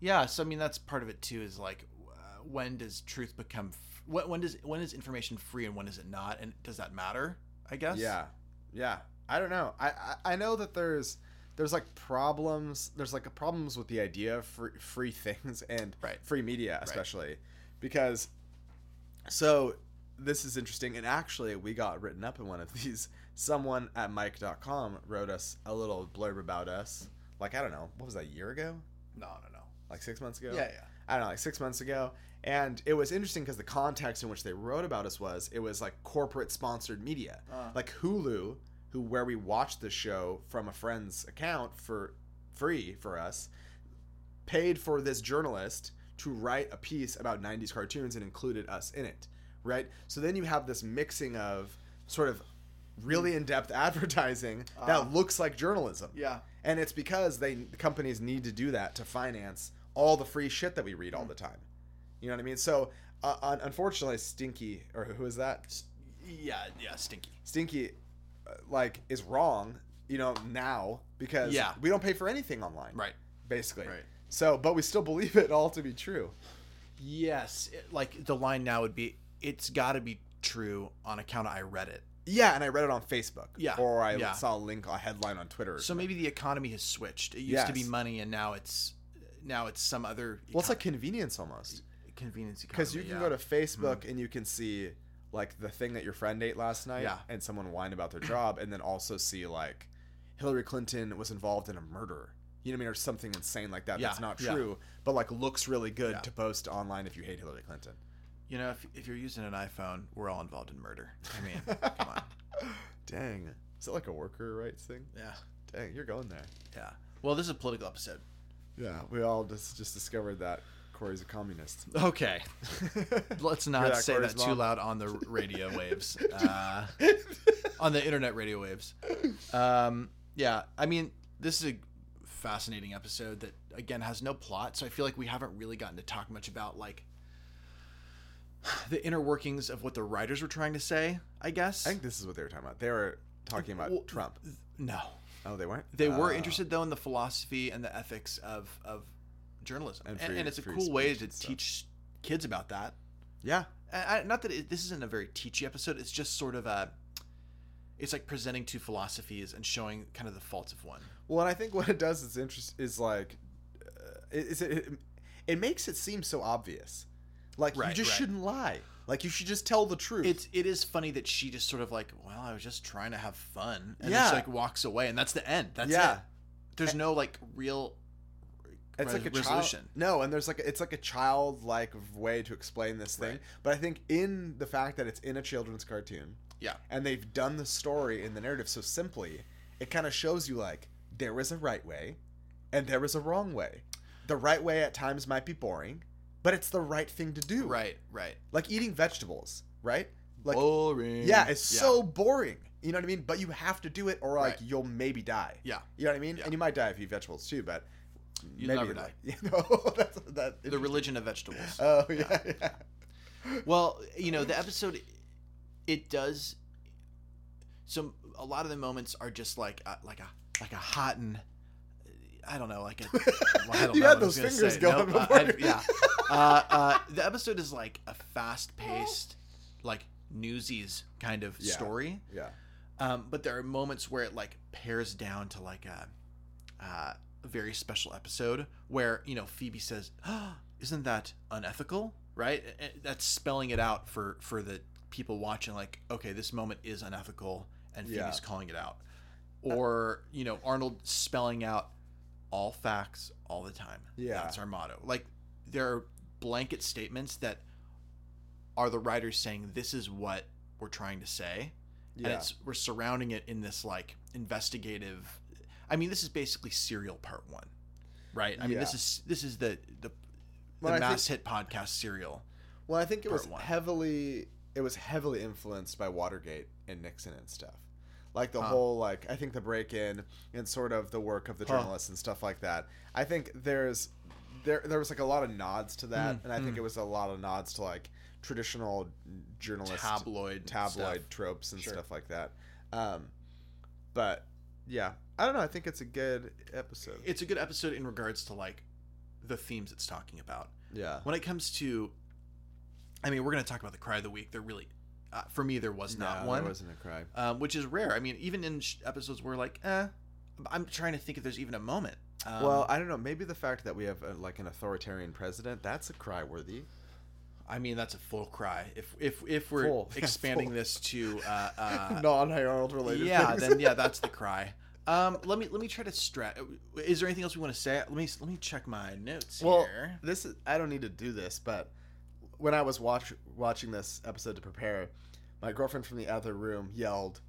Yeah. So I mean, that's part of it too. Is like, uh, when does truth become? When, when does when is information free and when is it not? And does that matter? I guess. Yeah, yeah. I don't know. I, I I know that there's there's like problems. There's like problems with the idea of free, free things and Right. free media, especially because. So this is interesting, and actually, we got written up in one of these. Someone at Mic.com wrote us a little blurb about us. Like I don't know, what was that? A year ago? No. No. No. Like six months ago? Yeah. Yeah. I don't know, like six months ago. And it was interesting because the context in which they wrote about us was it was like corporate sponsored media. Uh. Like Hulu, who where we watched the show from a friend's account for free for us, paid for this journalist to write a piece about 90s cartoons and included us in it. Right? So then you have this mixing of sort of really in-depth advertising that looks like journalism. Yeah. And it's because they the companies need to do that to finance all the free shit that we read all the time. You know what I mean? So, uh, un- unfortunately, Stinky or who is that? Yeah, yeah, stinky. Stinky, uh, like, is wrong. You know now because Yeah. we don't pay for anything online. Right. Basically. Right. So, but we still believe it all to be true. Yes, it- like the line now would be, "It's got to be true on account of I read it." Yeah, and I read it on Facebook. Yeah, Or I yeah. saw a link, a headline on Twitter. So maybe the economy has switched. It used to be money, and now it's now it's some other. Well, it's like convenience almost. Convenience Because you can economy, go to Facebook mm. and you can see like the thing that your friend ate last night Yeah. and someone whine about their job and then also see like Hillary Clinton was involved in a murder. You know what I mean? Or something insane like that. Yeah, That's not yeah. true, but like looks really good Yeah. to post online if you hate Hillary Clinton. You know, if, if you're using an iPhone, we're all involved in murder. I mean, come on. Dang. Is it like a worker rights thing? Yeah, Dang, you're going there. yeah. Well, this is a political episode. Yeah, we all just just discovered that Corey's a communist. Okay, let's not that, say Corey's that too loud on the radio waves, uh, on the internet radio waves. Um, yeah, I mean, this is a fascinating episode that again has no plot, so I feel like we haven't really gotten to talk much about like the inner workings of what the writers were trying to say. I guess. I think this is what they were talking about. They were talking about Well, Trump. no, Oh, they weren't. they were Uh, interested though in the philosophy and the ethics of of journalism, And and, free- and it's a cool way to teach kids about that. Yeah, I, not that it, this isn't a very teachy episode. It's just sort of a. It's like presenting two philosophies and showing kind of the faults of one. Well, and I think what it does is interest is like, uh, is it, it it makes it seem so obvious, like you just right. shouldn't lie. Like you should just tell the truth. It's it is funny that she just sort of like, well, I was just trying to have fun, and Yeah. just like walks away, and that's the end. That's Yeah. it. There's no like real. It's like a resolution. child. No, and there's like a, it's like a childlike way to explain this thing. Right. But I think in the fact that it's in a children's cartoon, Yeah. and they've done the story in the narrative so simply, it kind of shows you like there is a right way, and there is a wrong way. The right way at times might be boring, but it's the right thing to do. Right. Right. Like eating vegetables, right? Like Boring. Yeah, it's so boring. You know what I mean? But you have to do it, or like Right. you'll maybe die. Yeah. You know what I mean? Yeah. And you might die if you eat vegetables too, but You'll maybe never die. You know, that's that. The religion of vegetables. Oh yeah, yeah. Well, you know, the episode it does so a lot of the moments are just like a, like a like a hot and I don't know, like a well, don't You know had what I was those fingers say. going Nope, uh, I- yeah. Uh, uh, the episode is like a fast-paced, like newsies kind of Yeah. story. yeah. Um, but there are moments where it like pares down to like a, uh, a very special episode where you know Phoebe says, oh, "Isn't that unethical?" Right? That's spelling it out for for the people watching. Like, okay, this moment is unethical, and Phoebe's Yeah. calling it out. Or you know Arnold spelling out all facts all the time. Yeah. that's our motto. Like there are blanket statements that are the writers saying this is what we're trying to say Yeah. and it's we're surrounding it in this like investigative i mean this is basically serial part one right i mean this is this is the the, Well, the I mass hit podcast serial Well, I think it was one. heavily it was heavily influenced by Watergate and Nixon and stuff. Like the Huh. whole like I think the break in and sort of the work of the Huh. journalists and stuff like that. I think there's there there was like a lot of nods to that Mm, and I think mm. it was a lot of nods to like traditional journalist tabloid tabloid stuff. tropes and Sure. stuff like that. Um but yeah, I don't know, I think it's a good episode. it's a good episode in regards to like the themes it's talking about yeah. when it comes to i mean we're going to talk about the cry of the week there really uh, for me there was not No, one There wasn't a cry. um, which is rare i mean even in sh- episodes where like eh i'm trying to think if there's even a moment um, well, I don't know. Maybe the fact that we have uh like an authoritarian president, that's a cry worthy. I mean, that's a full cry. If if if we're Full, expanding full. this to uh, uh, non Hey Arnold related. yeah, things. then yeah, that's the cry. Um, let me let me try to strat. Is there anything else we want to say? Let me let me check my notes well, here. this is I don't need to do this, but when I was watch watching this episode to prepare, my girlfriend from the other room yelled,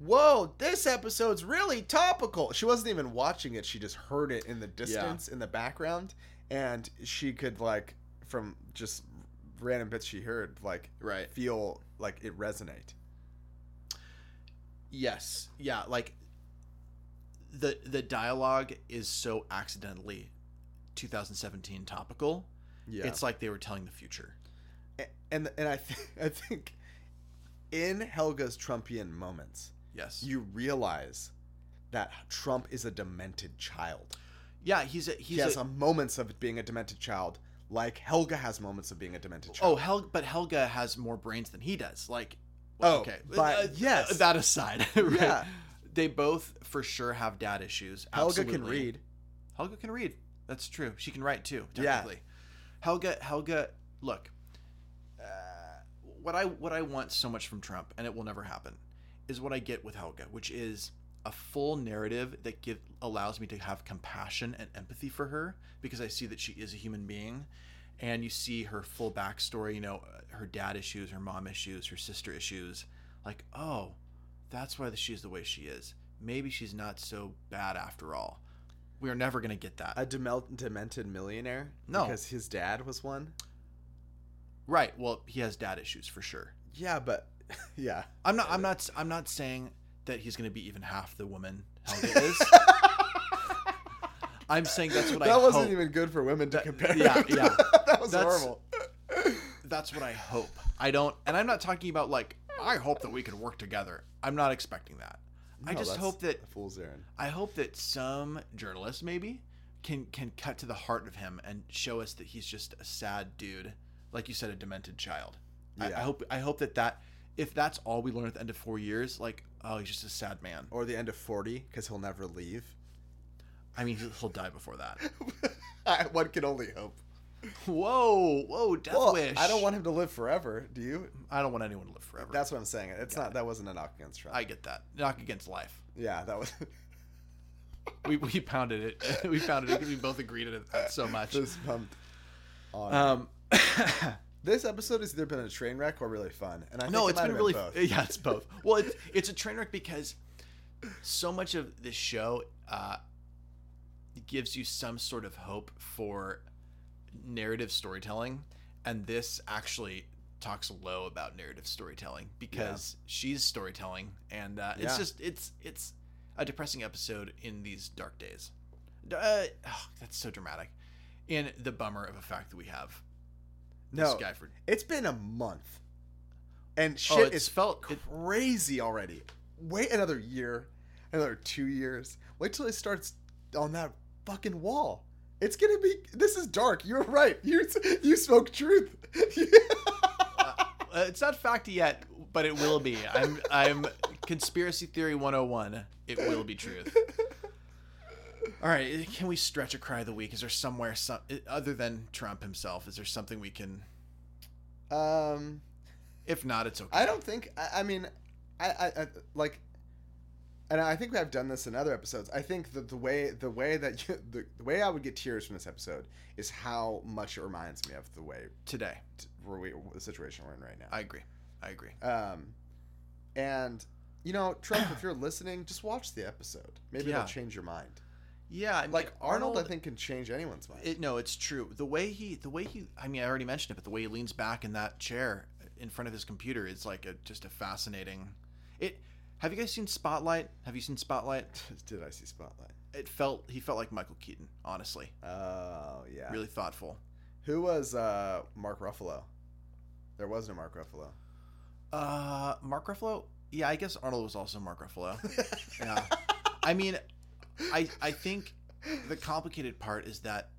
"Whoa, this episode's really topical." She wasn't even watching it; she just heard it in the distance in the background, and she could like from just random bits she heard like Right. feel like it resonate. Yes. Yeah. Like the the dialogue is so accidentally 2017 topical. Yeah, It's like they were telling the future. A- and and I th- I think in Helga's Trumpian moments, Yes. you realize that Trump is a demented child. yeah, he's a he's he has a, a, moments of being a demented child, like Helga has moments of being a demented child. Oh, child. Hel- but Helga has more brains than he does. Like, Oh, okay, but Uh, yes. that aside, right? Yeah. They both for sure have dad issues. Helga can read. Helga can read. That's true. She can write too. Yeah. Helga. Helga. Look, uh, what I what I want so much from Trump, and it will never happen, is what I get with Helga, which is a full narrative that give allows me to have compassion and empathy for her because I see that she is a human being, and you see her full backstory. You know, her dad issues, her mom issues, her sister issues. Like, oh, that's why she's the way she is. Maybe she's not so bad after all. We are never gonna get that. A demel- demented millionaire? No. Because his dad was one? Right. Well, he has dad issues for sure. Yeah, but yeah. I'm not. I'm not. I'm not saying that he's going to be even half the woman Helga is. I'm saying that's what I. that wasn't hope. even good for women to That- compare. yeah, yeah. that was That's- horrible. That's what I hope. I don't. And I'm not talking about like. I hope that we can work together. I'm not expecting that. I just hope that fool's errand. I hope that some journalist maybe can can cut to the heart of him and show us that he's just a sad dude, like you said, a demented child. I, I hope I hope that that if that's all we learn at the end of four years, like oh he's just a sad man. Or the end of 40, because he'll never leave. I mean he'll, he'll die before that. One can only hope. Whoa, whoa, death Well, wish. I don't want him to live forever. Do you? I don't want anyone to live forever. That's what I'm saying. It's not. That wasn't a knock against Trump. I get that. Knock against life. yeah, that was. We we pounded it. we pounded it because we both agreed on it so much. Just pumped. On. Um. this episode has either been a train wreck or really fun, and I think no, it it's been really both. yeah, it's both. Well, it's it's a train wreck because so much of this show uh, gives you some sort of hope for narrative storytelling, and this actually talks low about narrative storytelling because she's storytelling, and uh, it's just it's it's a depressing episode in these dark days. Uh, oh, that's so dramatic. And the bummer of a fact that we have this No, guy for it's been a month, and Oh, shit it's is felt it, crazy already. Wait another year, another two years. Wait till it starts on that fucking wall. It's gonna be. This is dark. You're right. You you spoke truth. Uh, it's not fact yet, but it will be. I'm I'm conspiracy theory 101. It will be truth. All right, can we stretch a cry of the week? Is there somewhere some other than Trump himself? Is there something we can? um, If not, it's okay. I don't think. I, I mean, I, I, I like, and I think I've done this in other episodes. I think that the way the way that you, the, the way I would get tears from this episode is how much it reminds me of the way today. t- where we the situation we're in right now. I agree. I agree. Um, and you know, Trump, if you're listening, just watch the episode. Maybe Yeah. it'll change your mind. Yeah, I mean, Like Arnold, I think can change anyone's mind. It, no, it's true. The way he, the way he, I mean, I already mentioned it, but the way he leans back in that chair in front of his computer is like a just a fascinating. It. Have you guys seen Spotlight? Have you seen Spotlight? Did I see Spotlight? It felt he felt like Michael Keaton, honestly. Oh yeah. Really thoughtful. Who was uh, Mark Ruffalo? There was no Mark Ruffalo. Uh, Mark Ruffalo. Yeah, I guess Arnold was also Mark Ruffalo. yeah. I mean, I I think the complicated part is that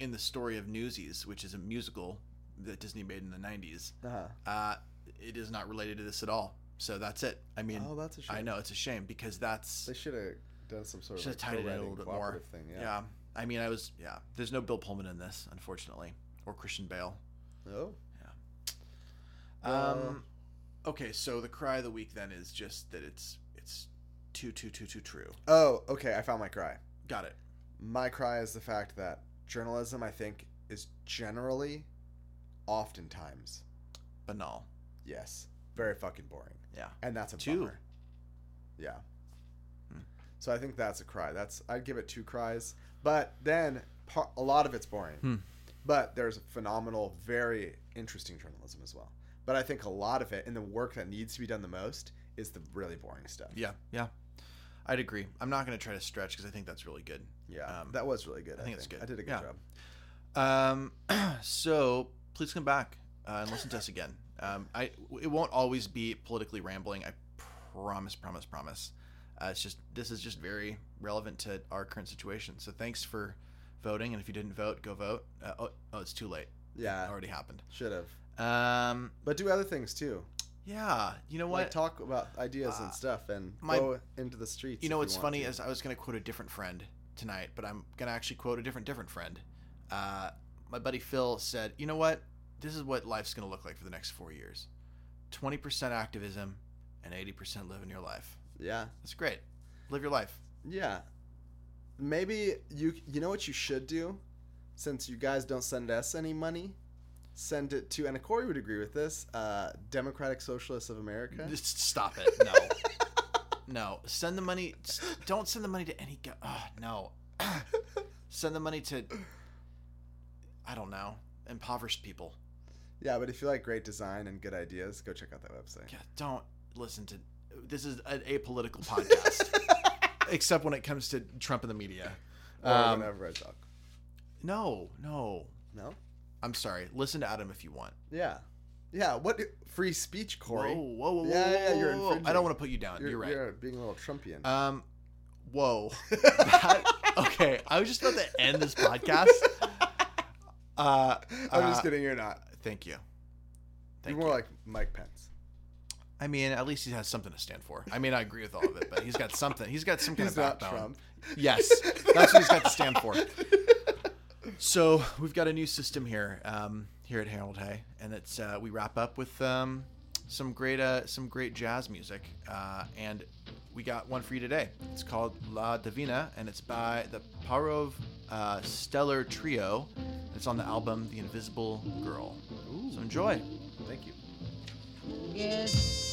in the story of Newsies, which is a musical that Disney made in the '90s, Uh-huh. uh, it is not related to this at all. So that's it. I mean, Oh, that's a shame. I know it's a shame because that's They should have done some sort of should like, tied it a little bit more. thing. yeah. Yeah. I mean, I was yeah. There's no Bill Pullman in this, unfortunately, or Christian Bale. Oh. Yeah. Um, Well- okay, so the cry of the week then is just that it's it's too too too too true. Oh. Okay. I found my cry. Got it. My cry is the fact that journalism, I think, is generally, oftentimes, Banal. yes, very fucking boring, Yeah. and that's a Two. bummer. Yeah. Hmm. So I think that's a cry. That's I'd give it two cries, but then par- a lot of it's boring. Hmm. But there's phenomenal, very interesting journalism as well. But I think a lot of it, and the work that needs to be done the most, is the really boring stuff. Yeah. Yeah. I'd agree. I'm not going to try to stretch because I think that's really good. Yeah, Um, that was really good. I, think think, it's good. I did a good Yeah. job. Um, so please come back uh, and listen to us again. Um, I it won't always be politically rambling. I promise, promise, promise. Uh, it's just this is just very relevant to our current situation. So thanks for voting, and if you didn't vote, go vote. Uh, oh, oh, it's too late. Yeah, It already happened. should have. Um, But do other things too. yeah, you know Like what? talk about ideas Uh, and stuff, and my- go into the streets. you know what's want funny to. is I was gonna quote a different friend tonight, but I'm gonna actually quote a different different friend. Uh, my buddy Phil said, "You know what? This is what life's gonna look like for the next four years: twenty percent activism and eighty percent living your life. yeah, That's great. Live your life. yeah. Maybe you you know what you should do, since you guys don't send us any money, send it to and Corey would agree with this. Uh, Democratic Socialists of America. Just stop it. No, no. Send the money. Don't send the money to any. go- Oh, no. send the money to. I don't know. Impoverished people. Yeah, but if you like great design and good ideas, go check out that website. Yeah, don't listen to. This is an apolitical podcast, except when it comes to Trump and the media. Um, whenever I talk. no, no. No. I'm sorry. Listen to Adam if you want. Yeah. Yeah. What free speech, Corey? Whoa, whoa, whoa, whoa, Yeah, yeah, you're. I don't want to put you down. You're, You're, right. You're being a little Trumpian. Um, whoa. That- okay, I was just about to end this podcast. Uh, I'm uh, just kidding. You're not. Thank you. Thank you're more you. like Mike Pence. I mean, at least he has something to stand for. I mean, I agree with all of it, but he's got something. He's got some kind He's of not backbone. Trump. Yes, that's what he's got to stand for. So we've got a new system here, um, here at Harold Hay, and it's uh, we wrap up with um, some great, uh, some great jazz music, uh, and we got one for you today. It's called La Divina, and it's by the Parov uh, Stelar Trio. It's on the album The Invisible Girl. So enjoy. Thank you. Yes,